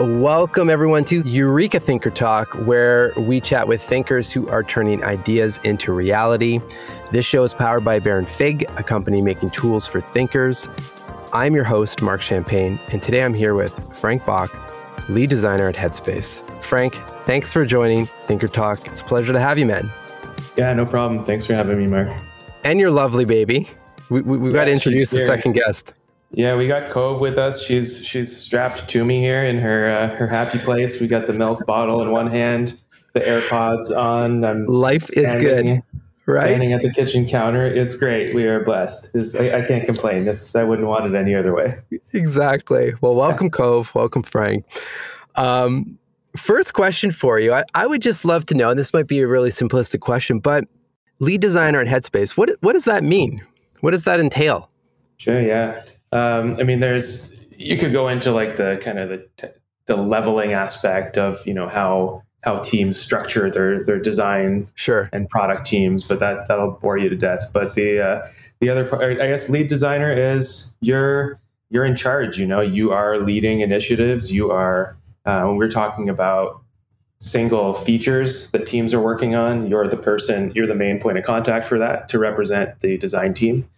Welcome, everyone, to Eureka Thinker Talk, where we chat with thinkers who are turning ideas into reality. This show is powered by Baron Fig, a company making tools for thinkers. I'm your host, Mark Champagne, and today I'm here with Frank Bach, lead designer at Headspace. Frank, thanks for joining Thinker Talk. It's a pleasure to have you, man. Yeah, no problem. Thanks for having me, Mark. And your lovely baby. We, we, we yes, got to introduce the second guest. Yeah, we got Cove with us. She's she's strapped to me here in her uh, her happy place. We got the milk bottle in one hand, the AirPods on. I'm Life is good, right? Standing at the kitchen counter, it's great. We are blessed. This, I, I, can't complain. This I wouldn't want it any other way. Exactly. Well, welcome, Cove. Welcome, Frank. Um, first question for you. I, I would just love to know, and this might be a really simplistic question, but lead designer at Headspace. What what does that mean? What does that entail? Sure. Yeah. Um, I mean, there's you could go into like the kind of the the leveling aspect of you know how how teams structure their their design sure and product teams, but that that'll bore you to death. But the uh, the other part, I guess, lead designer is you're you're in charge. You know, you are leading initiatives. You are uh, when we're talking about single features that teams are working on, you're the person, you're the main point of contact for that to represent the design team.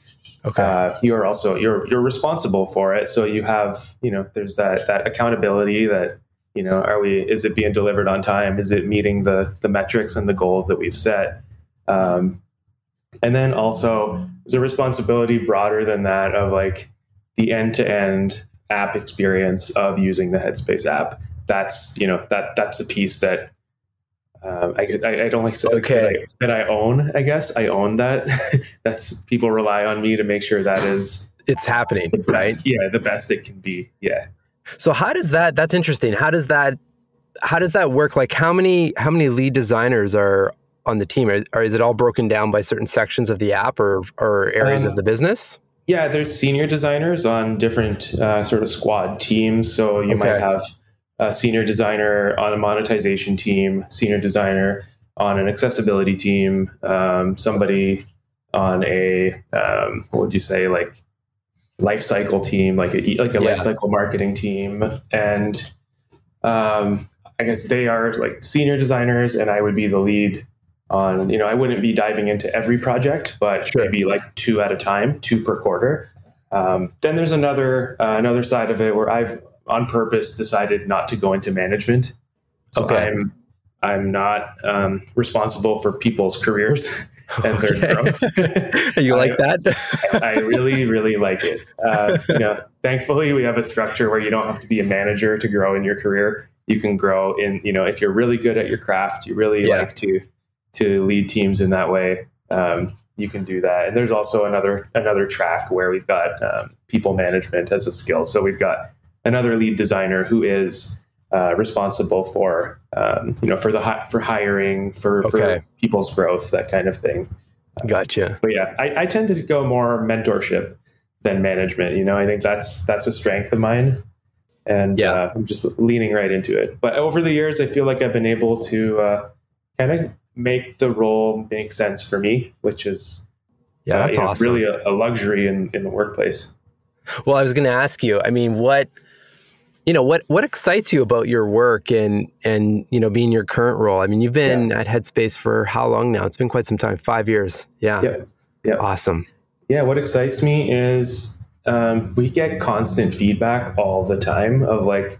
Okay. Uh, you are also you're you're responsible for it. So you have you know there's that that accountability that you know are we is it being delivered on time? Is it meeting the the metrics and the goals that we've set? Um, and then also there's a responsibility broader than that of like the end to end app experience of using the Headspace app. That's you know that that's the piece that um, I, I, I, don't like to say okay. that, I, that I own. I guess I own that. That's people rely on me to make sure that is it's happening, best, right? Yeah, the best it can be. Yeah. So how does that? That's interesting. How does that? How does that work? Like how many how many lead designers are on the team? Or, or is it all broken down by certain sections of the app or or areas um, of the business? Yeah, there's senior designers on different uh, sort of squad teams. So you okay. might have a senior designer on a monetization team, senior designer on an accessibility team, um, somebody on a um, what would you say like life cycle team, like a like a yeah. life cycle marketing team, and um, I guess they are like senior designers, and I would be the lead on. You know, I wouldn't be diving into every project, but sure. maybe like two at a time, two per quarter. Um, then there's another uh, another side of it where I've on purpose decided not to go into management. So okay. I'm I'm not um, responsible for people's careers and okay. their growth. you I, like that? I really, really like it. Uh, you know, thankfully, we have a structure where you don't have to be a manager to grow in your career. You can grow in, you know, if you're really good at your craft, you really yeah. like to to lead teams in that way. Um, you can do that. And there's also another another track where we've got um, people management as a skill. So we've got another lead designer who is uh, responsible for um, you know for the hi- for hiring for, okay. for people's growth that kind of thing. Gotcha. but yeah I, I, tend to go more mentorship than management you know? I think that's that's a strength of mine and yeah. uh, i'm just leaning right into it. But over the years i feel like i've been able to uh, kind of make the role make sense for me which is yeah uh, that's awesome. know, really a, a luxury in, in the workplace. Well i was going to ask you i mean what you know what what excites you about your work and and you know being your current role? I mean you've been yeah. at headspace for how long now? It's been quite some time five years. Yeah. Yeah, yeah. awesome. Yeah what excites me is um, we get constant feedback all the time of like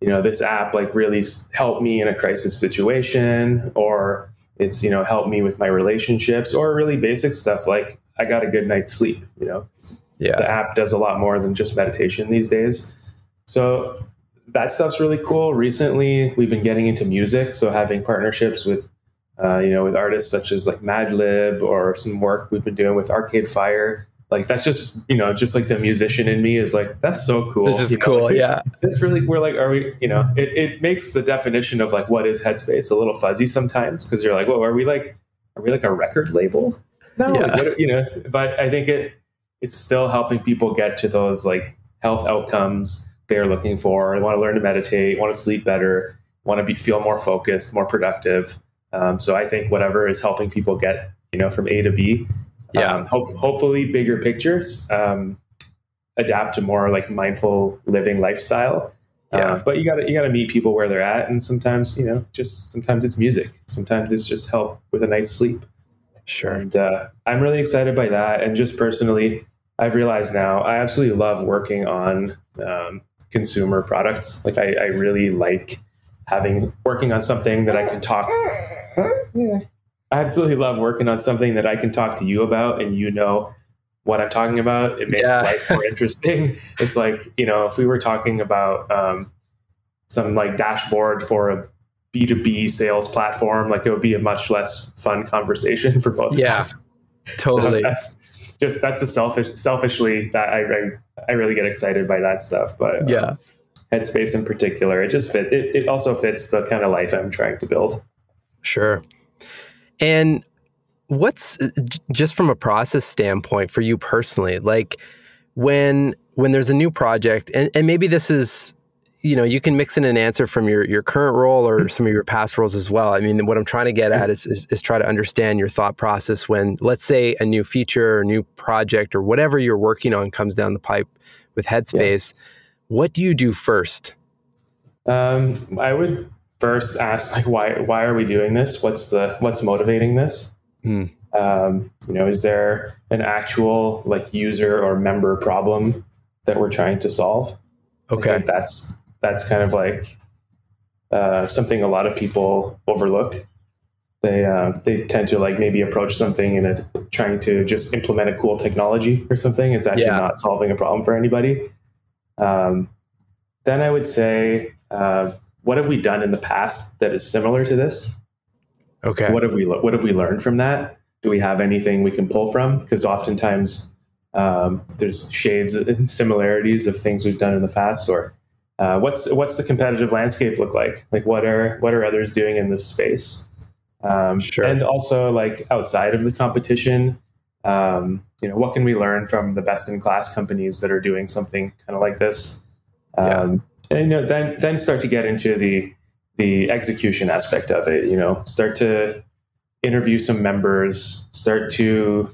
you know this app like really helped me in a crisis situation or it's you know helped me with my relationships or really basic stuff like i got a good night's sleep you know? Yeah. The app does a lot more than just meditation these days so that stuff's really cool. Recently, we've been getting into music, so having partnerships with, uh, you know, with artists such as like Madlib or some work we've been doing with Arcade Fire. Like that's just you know just like the musician in me is like that's so cool. It's just you cool, yeah. It's really we're like are we you know it, it makes the definition of like what is Headspace a little fuzzy sometimes because you're like well are we like are we like a record label? No, yeah. like, what, you know. But I think it it's still helping people get to those like health outcomes they're looking for. They want to learn to meditate, want to sleep better, want to be, feel more focused, more productive. Um, so I think whatever is helping people get, you know, from A to B, yeah. Um, hope, hopefully bigger pictures, um, adapt to more like mindful living lifestyle. Yeah. Uh, but you got to you got to meet people where they're at, and sometimes you know, just sometimes it's music, sometimes it's just help with a night's sleep. Sure. And uh, I'm really excited by that, and just personally, I've realized now I absolutely love working on um, consumer products. Like I, I, really like having working on something that I can talk. Yeah. I absolutely love working on something that I can talk to you about, and you know what I'm talking about. It makes yeah. life more interesting. It's like, you know, if we were talking about um, some like dashboard for a B2B sales platform, like it would be a much less fun conversation for both yeah, of us. Totally. So that's just, that's a selfish, selfishly that I, I, I, really get excited by that stuff. But um, yeah, Headspace in particular, it just fit, it, it also fits the kind of life I'm trying to build. Sure. And what's just from a process standpoint for you personally like when when there's a new project and, and maybe this is you know you can mix in an answer from your your current role or mm-hmm. some of your past roles as well i mean what i'm trying to get at is, is, is try to understand your thought process when let's say a new feature or new project or whatever you're working on comes down the pipe with headspace yeah. what do you do first um, i would first ask like why why are we doing this what's the what's motivating this Mm. Um, you know, is there an actual like user or member problem that we're trying to solve? Okay, that's that's kind of like uh, something a lot of people overlook. They uh, they tend to like maybe approach something in a trying to just implement a cool technology or something. It's actually yeah. not solving a problem for anybody. Um, then I would say, uh, what have we done in the past that is similar to this? Okay. What have we what have we learned from that? Do we have anything we can pull from? Because oftentimes um, there's shades and similarities of things we've done in the past, or uh, what's what's the competitive landscape look like? Like what are what are others doing in this space? Um, sure. And also like outside of the competition, um, you know, what can we learn from the best in class companies that are doing something kind of like this? Yeah. Um, and you know, then then start to get into the the execution aspect of it. You know, start to interview some members, start to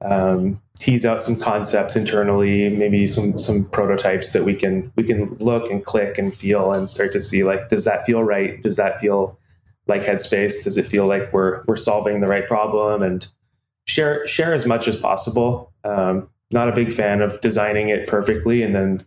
um, tease out some concepts internally, maybe some some prototypes that we can we can look and click and feel and start to see like, does that feel right? Does that feel like Headspace? Does it feel like we're we're solving the right problem? And share share as much as possible. Um, not a big fan of designing it perfectly and then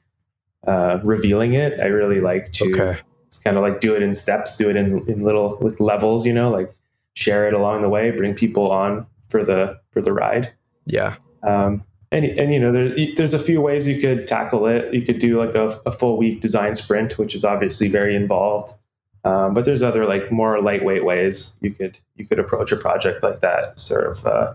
uh, revealing it. I really like to okay. Kind of like do it in steps, do it in, in little with levels, you know, like share it along the way, bring people on for the for the ride. Yeah. Um, and and you know there, there's a few ways you could tackle it. You could do like a, a full week design sprint, which is obviously very involved. Um, but there's other like more lightweight ways you could you could approach a project like that. Sort of uh,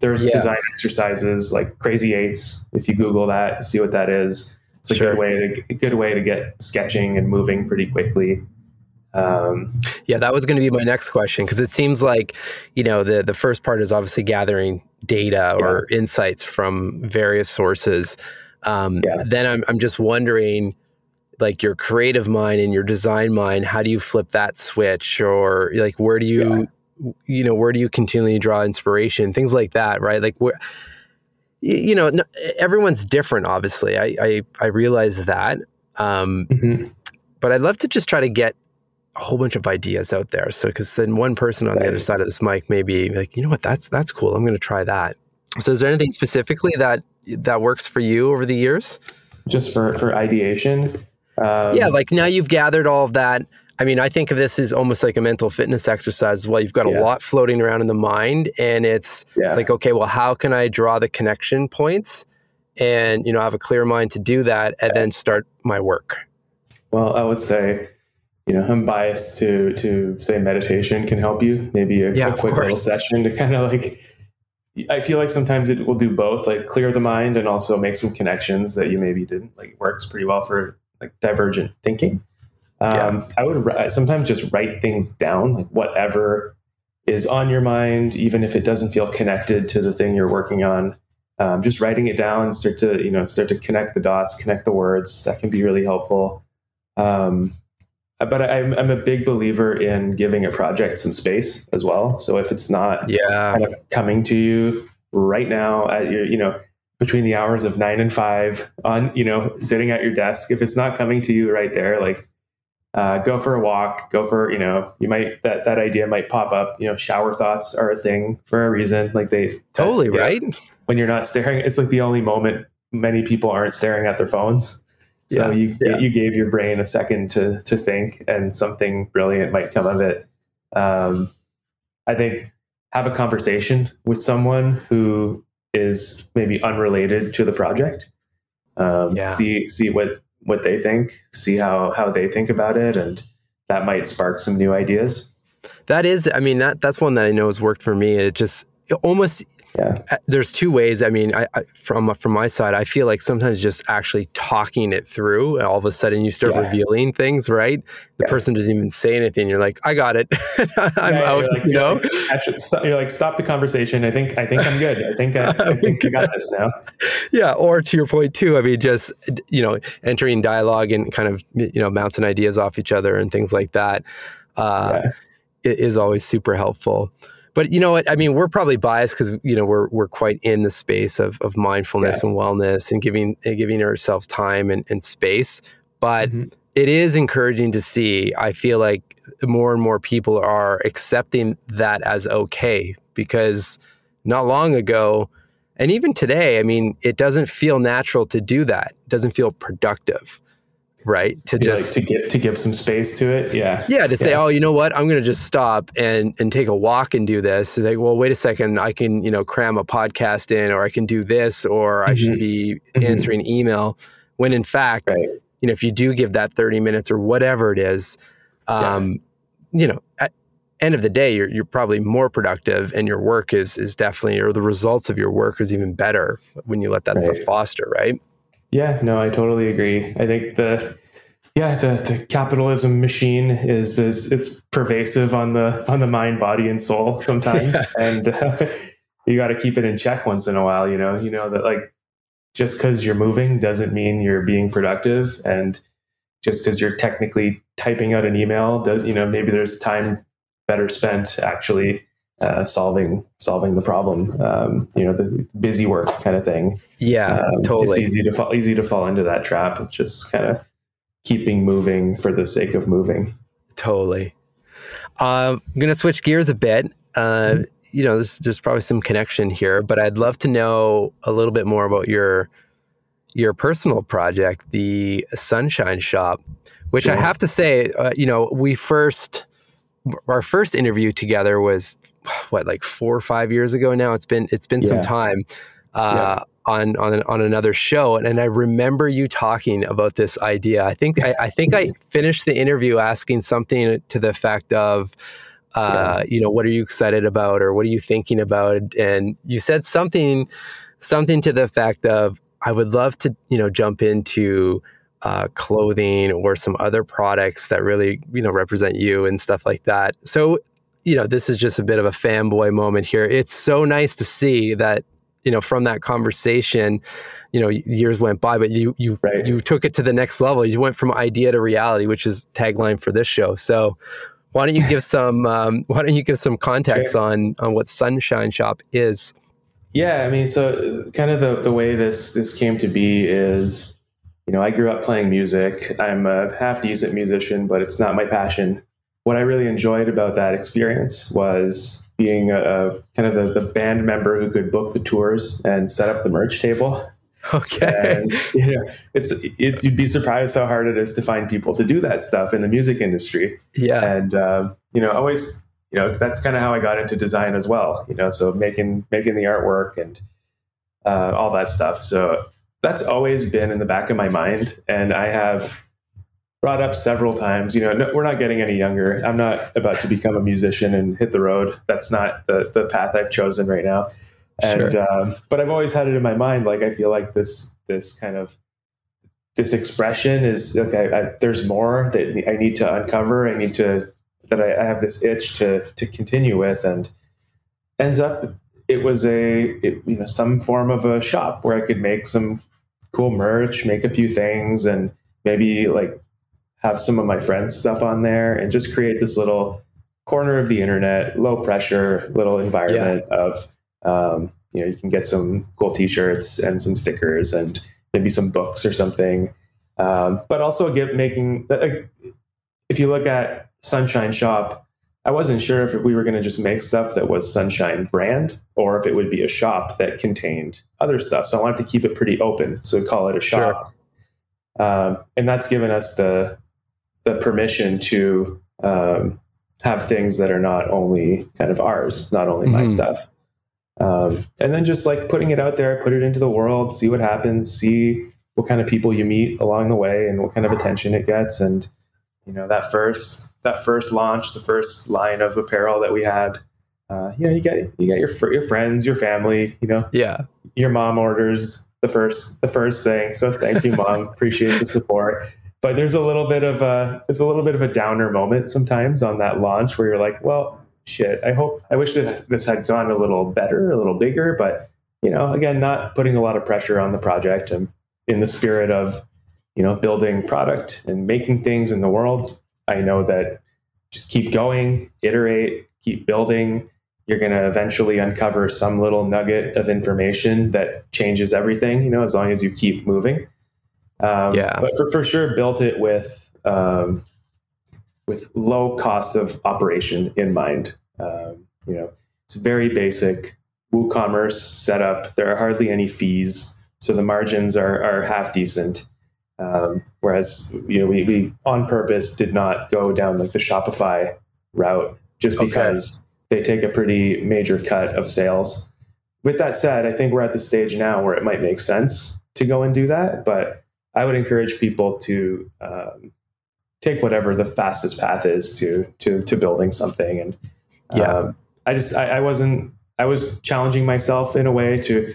there's yeah. design exercises like Crazy Eights. If you Google that, see what that is it's a sure. good way to a good way to get sketching and moving pretty quickly. Um, yeah, that was going to be my next question because it seems like you know the the first part is obviously gathering data yeah. or insights from various sources. Um, yeah. Then I'm I'm just wondering, like your creative mind and your design mind, how do you flip that switch, or like where do you yeah. you know where do you continually draw inspiration, things like that, right? Like where you know, everyone's different. Obviously, I I, I realize that. Um, mm-hmm. But I'd love to just try to get a whole bunch of ideas out there. So, because then one person on right. the other side of this mic may be like, you know what, that's that's cool. I'm going to try that. So, is there anything specifically that that works for you over the years? Just for for ideation. Um, yeah, like now you've gathered all of that I mean, I think of this as almost like a mental fitness exercise as well. You've got yeah. a lot floating around in the mind, and it's yeah. it's like, okay, well, how can I draw the connection points, and you know, have a clear mind to do that, and then start my work. Well, I would say, you know, I'm biased to to say meditation can help you. Maybe a, yeah, a quick little session to kind of like. I feel like sometimes it will do both, like clear the mind and also make some connections that you maybe didn't. Like works pretty well for like divergent thinking. Um, yeah. I would sometimes just write things down, like whatever is on your mind, even if it doesn't feel connected to the thing you're working on. Um, just writing it down, start to you know start to connect the dots, connect the words. That can be really helpful. Um, but I'm, I'm a big believer in giving a project some space as well. So if it's not yeah. kind of coming to you right now at your, you know, between the hours of nine and five on you know sitting at your desk if it's not coming to you right there like uh, go for a walk go for you know you might that that idea might pop up. You know shower thoughts are a thing for a reason. Like they totally that, right? When you're not staring it's like the only moment many people aren't staring at their phones so yeah, you yeah. you gave your brain a second to to think and something brilliant might come of it um, i think have a conversation with someone who is maybe unrelated to the project um, yeah. see see what what they think, see how how they think about it, and that might spark some new ideas. That is, I mean, that that's one that I know has worked for me. It just it almost yeah. Uh, there's two ways. I mean, I, I, from from my side, I feel like sometimes just actually talking it through, and all of a sudden you start yeah. revealing things. Right, the yeah. person doesn't even say anything. You're like, I got it. I'm out. Like, you know, actually, stop, you're like, stop the conversation. I think I think I'm good. I think I, I think I got this now. Yeah, or to your point too. I mean, just you know, entering dialogue and kind of you know bouncing ideas off each other and things like that uh, is always super helpful but you know what? I mean, we're probably biased because you know we're we're quite in the space of of mindfulness yeah. and wellness and giving and giving ourselves time and, and space. But mm-hmm. it is encouraging to see. I feel like more and more people are accepting that as okay because not long ago, and even today, I mean, it doesn't feel natural to do that. It doesn't feel productive right to just like to get to give some space to it yeah yeah to say yeah. oh you know what i'm going to just stop and and take a walk and do this like well wait a second i can you know cram a podcast in or i can do this or mm-hmm. i should be mm-hmm. answering email when in fact right. you know if you do give that 30 minutes or whatever it is um yeah. you know at end of the day you're you're probably more productive and your work is is definitely or the results of your work is even better when you let that right. stuff foster right yeah, no, I totally agree. I think the yeah, the, the capitalism machine is, is it's pervasive on the on the mind, body, and soul sometimes, yeah. and uh, you got to keep it in check once in a while. You know, you know that like just because you're moving doesn't mean you're being productive, and just because you're technically typing out an email, you know, maybe there's time better spent actually uh, solving solving the problem. Um, you know, the busy work kind of thing. Yeah, um, totally. It's easy to fall easy to fall into that trap of just kind of keeping moving for the sake of moving. Totally. Uh, I'm going to switch gears a bit. Uh, mm-hmm. You know, there's, there's probably some connection here, but I'd love to know a little bit more about your your personal project, the Sunshine Shop, which I have to say, uh, you know, we first our first interview together was what like four or five years ago now. It's been it's been yeah. some time uh, yeah. on on on another show, and, and I remember you talking about this idea. I think I, I think I finished the interview asking something to the effect of. Uh, yeah. you know, what are you excited about, or what are you thinking about? And you said something, something to the effect of, "I would love to, you know, jump into uh, clothing or some other products that really you know represent you and stuff like that. So you know this is just a bit of a fanboy moment here. It's so nice to see that you know from that conversation you know years went by but you you right. you took it to the next level you went from idea to reality which is tagline for this show so why don't you give some um, why don't you give some context on on what sunshine shop is yeah i mean so kind of the the way this this came to be is you know, I grew up playing music. I'm a half decent musician, but it's not my passion. What I really enjoyed about that experience was being a, a kind of the, the, band member who could book the tours and set up the merch table. Okay. And, you know, it's it, you'd be surprised how hard it is to find people to do that stuff in the music industry. Yeah. And um, you know, always, you know, that's kind of how I got into design as well. You know, so making making the artwork and uh, all that stuff. So that's always been in the back of my mind. And I have brought up several times, you know, no, we're not getting any younger. I'm not about to become a musician and hit the road. That's not the, the path I've chosen right now. And, sure. um, but I've always had it in my mind. Like, I feel like this, this kind of, this expression is okay. I, there's more that I need to uncover. I need to, that I, I have this itch to, to continue with and ends up it was a it, you know some form of a shop where I could make some cool merch, make a few things, and maybe like have some of my friends' stuff on there and just create this little corner of the internet, low pressure little environment yeah. of Um, you know, you can get some cool T-shirts and some stickers and maybe some books or something. Um, but also get making. Like, if you look at Sunshine Shop, I wasn't sure if we were going to just make stuff that was Sunshine brand or if it would be a shop that contained other stuff. So I wanted to keep it pretty open. So we call it a shop. Sure. Um, and that's given us the the permission to um, have things that are not only kind of ours, not only mm-hmm. my stuff. Um, and then just like putting it out there, put it into the world, see what happens, see what kind of people you meet along the way and what kind of attention it gets. And, you know, that first, that first launch, the first line of apparel that we had, uh, you know, you get, you get your, your friends, your family, you know, yeah, your mom orders the first, the first thing. So thank you, mom. Appreciate the support but there's a little bit of a it's a little bit of a downer moment sometimes on that launch where you're like, well, shit. I hope I wish that this had gone a little better, a little bigger, but you know, again, not putting a lot of pressure on the project and in the spirit of you know building product and making things in the world. I know that just keep going, iterate, keep building. You're going to eventually uncover some little nugget of information that changes everything. You know, as long as you keep moving. Um, yeah. But for, for sure, built it with um, with low cost of operation in mind. Um, you know, it's very basic WooCommerce setup. There are hardly any fees, so the margins are are half decent. Um, whereas you know we, we on purpose did not go down like the Shopify route just because okay. they take a pretty major cut of sales. With that said, I think we're at the stage now where it might make sense to go and do that, but I would encourage people to um, take whatever the fastest path is to to to building something. And yeah, um, I just I, I, wasn't I was challenging myself in a way to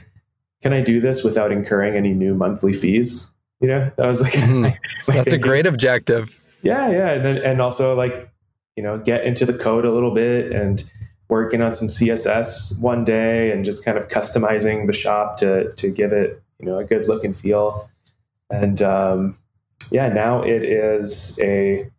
can I do this without incurring any new monthly fees? You know, that was like mm, that's a great objective. Yeah, yeah, and then, and also like you know get into the code a little bit and working on some CSS one day and just kind of customizing the shop to to give it you know a good look and feel. And um, yeah, now it is a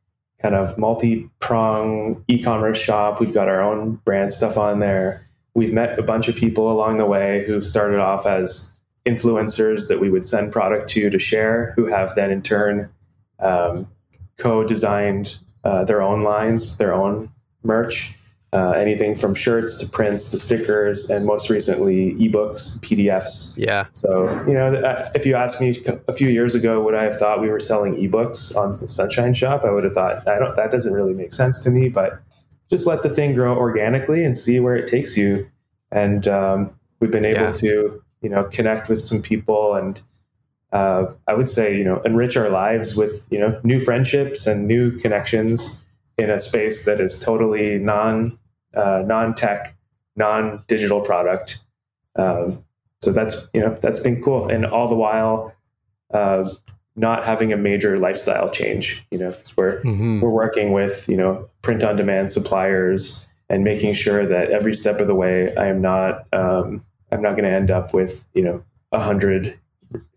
kind of multi-prong e-commerce shop. We've got our own brand stuff on there. We've met a bunch of people along the way who started off as influencers that we would send product to to share, who have then in turn um, co-designed uh, their own lines, their own merch uh, anything from shirts to prints to stickers, and most recently ebooks, PDFs. Yeah. So you know, uh, if you asked me a few years ago, would I have thought we were selling ebooks on the Sunshine Shop? I would have thought I don't. That doesn't really make sense to me. But just let the thing grow organically and see where it takes you. And um, we've been able yeah. to you know connect with some people and. Uh, I would say, you know, enrich our lives with, you know, new friendships and new connections in a space that is totally non uh, non-tech, non-digital product. Um, so that's you know that's been cool, and all the while uh, not having a major lifestyle change. You know, because we're mm-hmm. we're working with you know print-on-demand suppliers and making sure that every step of the way, I am not um, I'm not going to end up with you know a hundred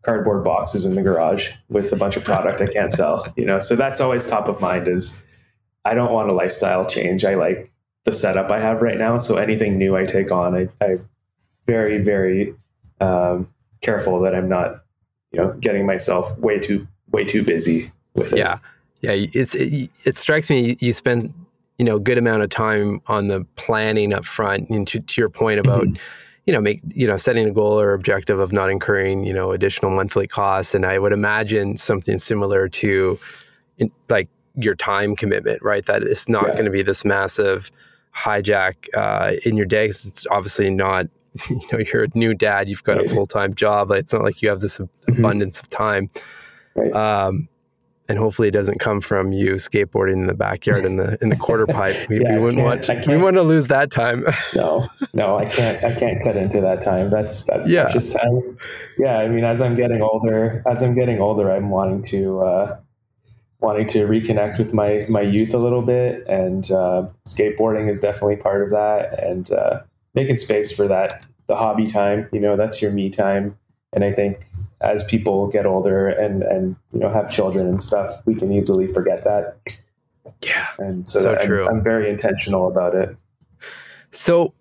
cardboard boxes in the garage with a bunch of product I can't sell. You know, so that's always top of mind. Is I don't want a lifestyle change. I like the setup I have right now. So anything new I take on, I, I very, very um, careful that I'm not, you know, getting myself way too, way too busy with it. Yeah. Yeah. It's, it, it strikes me you, you spend, you know, a good amount of time on the planning up front and to, to your point about, mm-hmm. You know, make, you know, setting a goal or objective of not incurring, you know, additional monthly costs. And I would imagine something similar to in, like your time commitment, right? That it's not yeah. going to be this massive, hijack uh, in your day it's obviously not you know you're a new dad you've got right. a full-time job it's not like you have this mm-hmm. abundance of time right. um, and hopefully it doesn't come from you skateboarding in the backyard in the in the quarter pipe we, yeah, we wouldn't want we want to lose that time no no i can't i can't cut into that time that's that's yeah. just time yeah i mean as i'm getting older as i'm getting older i'm wanting to uh, wanting to reconnect with my my youth a little bit, and uh, skateboarding is definitely part of that, and uh, making space for that the hobby time. You know, that's your me time, and I think as people get older and and you know have children and stuff, we can easily forget that. Yeah, and so, so I'm, I'm very intentional about it. So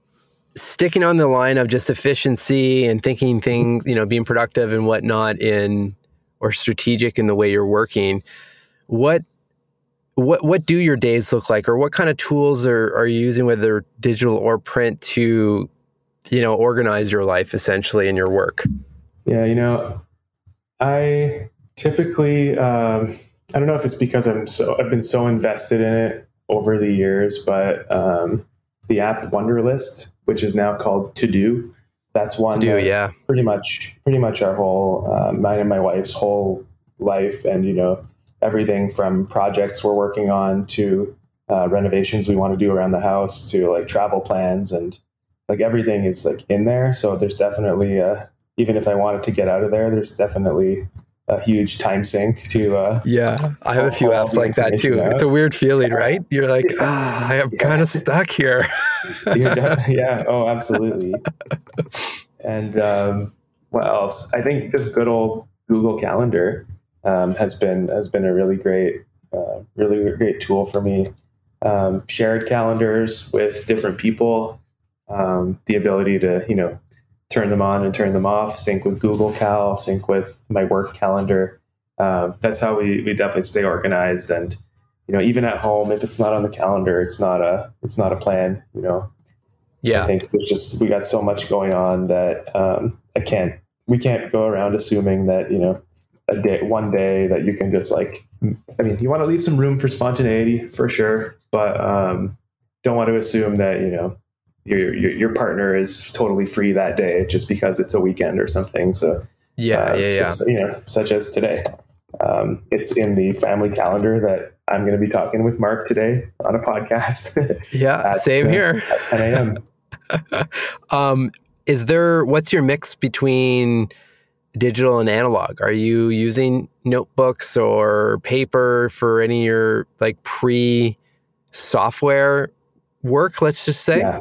sticking on the line of just efficiency and thinking things, you know, being productive and whatnot in or strategic in the way you're working, what what what do your days look like or what kind of tools are, are you using whether digital or print to you know organize your life essentially in your work yeah you know i typically um, i don't know if it's because i'm so i've been so invested in it over the years but um, the app wunderlist which is now called to do that's one to do yeah pretty much pretty much our whole uh, mine and my wife's whole life and you know everything from projects we're working on to uh, renovations we want to do around the house to like travel plans and like everything is like in there. So there's definitely uh, even if I wanted to get out of there, there's definitely a huge time sink to uh yeah i have a few apps like that too. out. it's a weird feeling right? You're like ah i am yeah. kind of stuck here. Yeah. Oh absolutely. And um what else? I think just good old google calendar um, has been has been a really great, uh, really great tool for me. Um, shared calendars with different people, um, the ability to you know turn them on and turn them off, sync with Google Cal, sync with my work calendar. Um, that's how we we definitely stay organized. And you know even at home if it's not on the calendar it's not a it's not a plan you know? Yeah. i think there's just we got so much going on that um, i can't we can't go around assuming that you know a day, one day that you can just like, I mean, you want to leave some room for spontaneity for sure, but um, don't want to assume that, you know, your, your, your partner is totally free that day just because it's a weekend or something. So yeah, uh, yeah, yeah. you know, such as today. Um, it's in the family calendar that I'm going to be talking with Mark today on a podcast. yeah, at, same uh, here. At 10 a.m. um, is there? What's your mix between digital and analog? Are you using notebooks or paper for any of your like pre software work, let's just say? Yeah.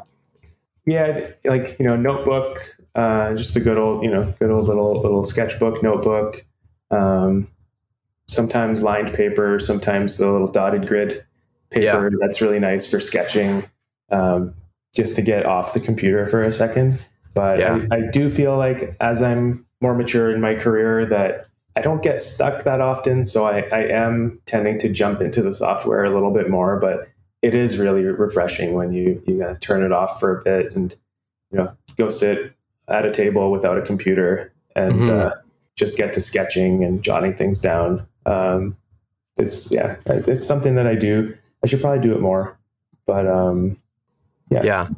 Yeah, like, you know, notebook, uh, just a good old, you know, good old little little sketchbook notebook. Um, sometimes lined paper, sometimes the little dotted grid paper. Yeah. That's really nice for sketching, um, just to get off the computer for a second. But yeah. I, I do feel like as I'm more mature in my career that I don't get stuck that often. So I, I am tending to jump into the software a little bit more, but it is really refreshing when you you gotta turn it off for a bit and you know go sit at a table without a computer and mm-hmm. uh, just get to sketching and jotting things down. Um, it's yeah, it's something that I do. I should probably do it more, but um, yeah, yeah.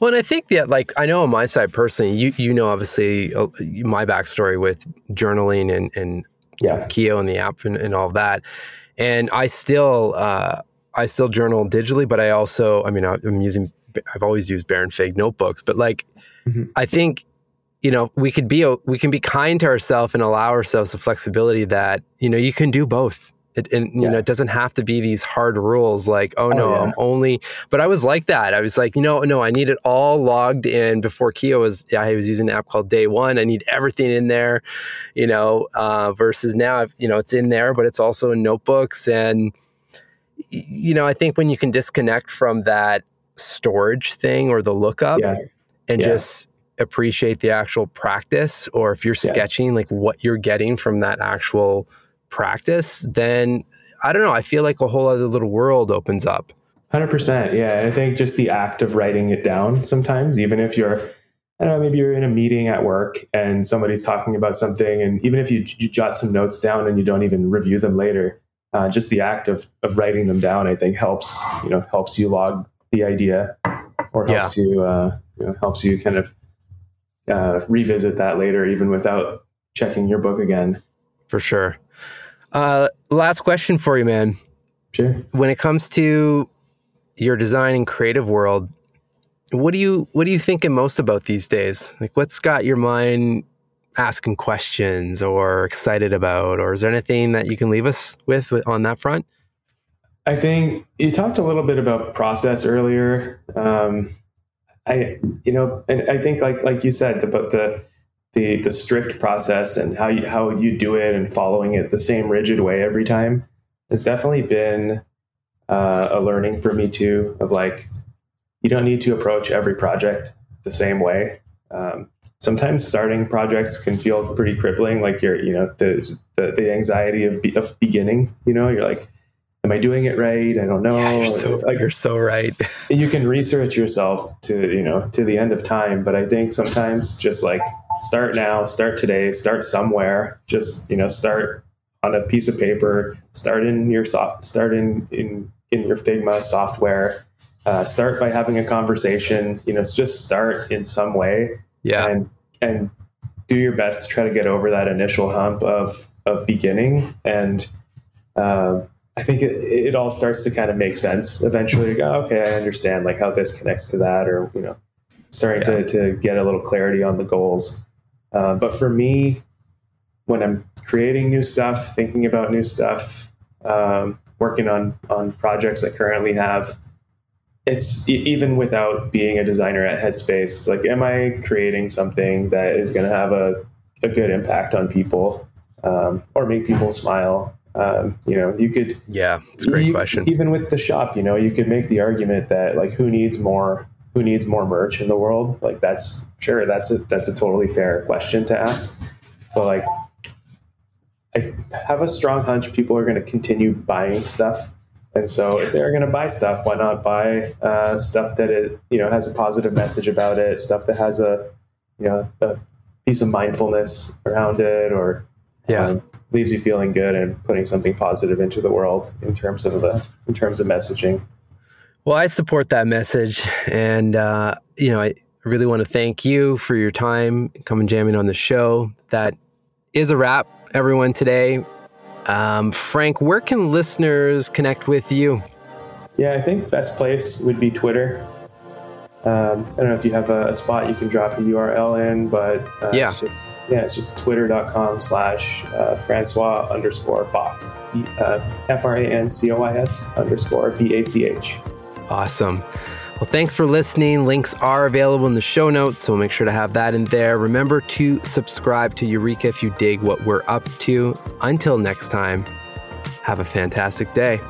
Well, and I think that, like, I know on my side personally, you you know, obviously, uh, my backstory with journaling and and yeah, Keo and the app and, and all that, and I still uh, I still journal digitally, but I also, I mean, I'm using, I've always used Baron Fig notebooks, but like, mm-hmm. I think you know we could be we can be kind to ourselves and allow ourselves the flexibility that you know you can do both it, and you yeah. know, it doesn't have to be these hard rules like, oh, oh no, yeah. I'm only. But I was like that. I was like, you know, no, I need it all logged in before Keo was. I was using an app called Day One. I need everything in there, you know. Uh, versus now, I've, you know, it's in there, but it's also in notebooks. And you know, I think when you can disconnect from that storage thing or the lookup, yeah. and just appreciate the actual practice, or if you're sketching, like what you're getting from that actual practice, then I don't know. I feel like a whole other little world opens up. 100%. Yeah. I think just the act of writing it down sometimes, even if you're, I don't know, maybe you're in a meeting at work and somebody's talking about something, and even if you, you jot some notes down and you don't even review them later, uh, just the act of, of writing them down, I think helps, you know, helps you log the idea or helps yeah. you, uh, you know, helps you kind of uh, revisit that later, even without checking your book again. For sure. Uh, last question for you, man. Sure. When it comes to your design and creative world, what do you what are you thinking most about these days? Like, what's got your mind asking questions or excited about, or is there anything that you can leave us with on that front? I think you talked a little bit about process earlier. Um, I, you know, and I think like like you said about the the the strict process and how you how you do it and following it the same rigid way every time has definitely been uh, a learning for me too. Of like, you don't need to approach every project the same way. Um, sometimes starting projects can feel pretty crippling, like you're, you know, the the, the anxiety of, be, of beginning. You know, you're like, am I doing it right? I don't know. Yeah, you're, so, like, you're so right. you can research yourself to you know to the end of time, but I think sometimes just like start now, start today, start somewhere. Just you know, start on a piece of paper, start in your soft, start in in in your Figma software. Uh, start by having a conversation. You know, just start in some way. Yeah. And and do your best to try to get over that initial hump of of beginning and. Uh, I think it, it all starts to kind of make sense eventually. You go, okay, I understand like how this connects to that, or you know, starting yeah. to to get a little clarity on the goals. Uh, but for me, when I'm creating new stuff, thinking about new stuff, um, working on on projects I currently have, it's even without being a designer at Headspace. It's like, am I creating something that is going to have a a good impact on people um, or make people smile? Um, you know, you could. Yeah, it's a great you, question. Even with the shop, you know, you could make the argument that like, who needs more? Who needs more merch in the world? Like, that's sure, that's a that's a totally fair question to ask. But like, I have a strong hunch people are going to continue buying stuff, and so if they're going to buy stuff, why not buy uh, stuff that it you know has a positive message about it, stuff that has a you know a piece of mindfulness around it, or yeah. Um, leaves you feeling good and putting something positive into the world in terms of the in terms of messaging. Well, I support that message, and uh, you know, I really want to thank you for your time coming jamming on the show. That is a wrap, everyone. Today, um, Frank, where can listeners connect with you? Yeah, I think best place would be Twitter. Um, I don't know if you have a, a, spot you can drop a URL in, but uh, yeah. it's just yeah, it's just twitter.com slash uh, Francois underscore Bach, uh, F R A N C O I S underscore B A C H. Awesome. Well, thanks for listening. Links are available in the show notes, so make sure to have that in there. Remember to subscribe to Eureka if you dig what we're up to. Until next time, have a fantastic day.